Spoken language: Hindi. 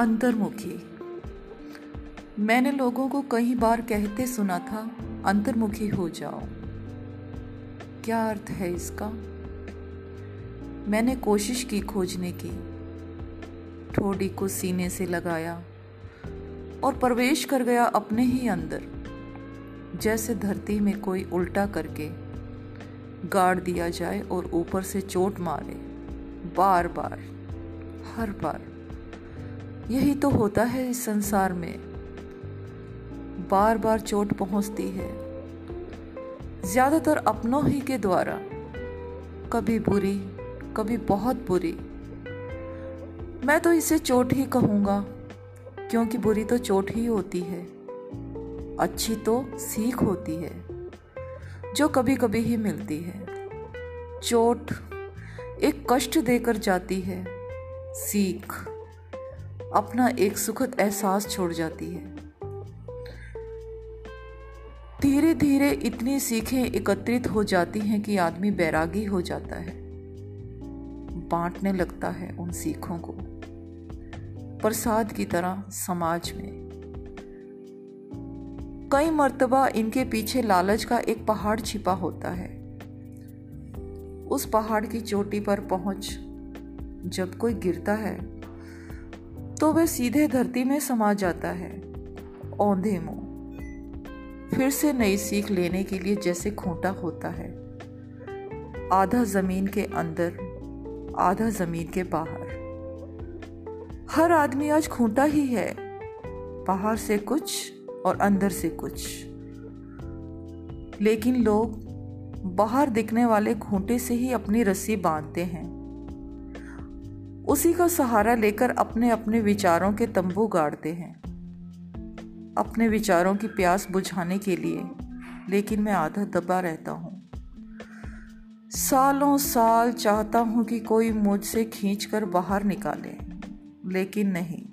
अंतर्मुखी। मैंने लोगों को कई बार कहते सुना था, अंतर्मुखी हो जाओ। क्या अर्थ है इसका? मैंने कोशिश की खोजने की। ठोड़ी को सीने से लगाया और प्रवेश कर गया अपने ही अंदर। जैसे धरती में कोई उल्टा करके गाड़ दिया जाए और ऊपर से चोट मारे बार बार हर बार। यही तो होता है इस संसार में। बार बार चोट पहुँचती है। ज़्यादातर अपनों ही के द्वारा। कभी बुरी, कभी बहुत बुरी। मैं तो इसे चोट ही कहूँगा, क्योंकि बुरी तो चोट ही होती है। अच्छी तो सीख होती है, जो कभी कभी ही मिलती है। चोट एक कष्ट देकर जाती है, सीख। अपना एक सुखद एहसास छोड़ जाती है। धीरे धीरे इतनी सीखें एकत्रित हो जाती हैं कि आदमी बैरागी हो जाता है। बांटने लगता है उन सीखों को। प्रसाद की तरह समाज में। कई मर्तबा इनके पीछे लालच का एक पहाड़ छिपा होता है। उस पहाड़ की चोटी पर पहुँच जब कोई गिरता है तो वह सीधे धरती में समा जाता है, औंधे मुँह। फिर से नई सीख लेने के लिए जैसे खूंटा होता है। आधा ज़मीन के अंदर, आधा ज़मीन के बाहर। हर आदमी आज खूंटा ही है, बाहर से कुछ और अंदर से कुछ। लेकिन लोग बाहर दिखने वाले खूंटे से ही अपनी रस्सी बांधते हैं। उसी का सहारा लेकर अपने अपने विचारों के तंबू गाड़ते हैं। अपने विचारों की प्यास बुझाने के लिए, लेकिन मैं आधा दबा रहता हूँ। सालों साल चाहता हूँ कि कोई मुझसे खींच कर बाहर निकाले, लेकिन नहीं।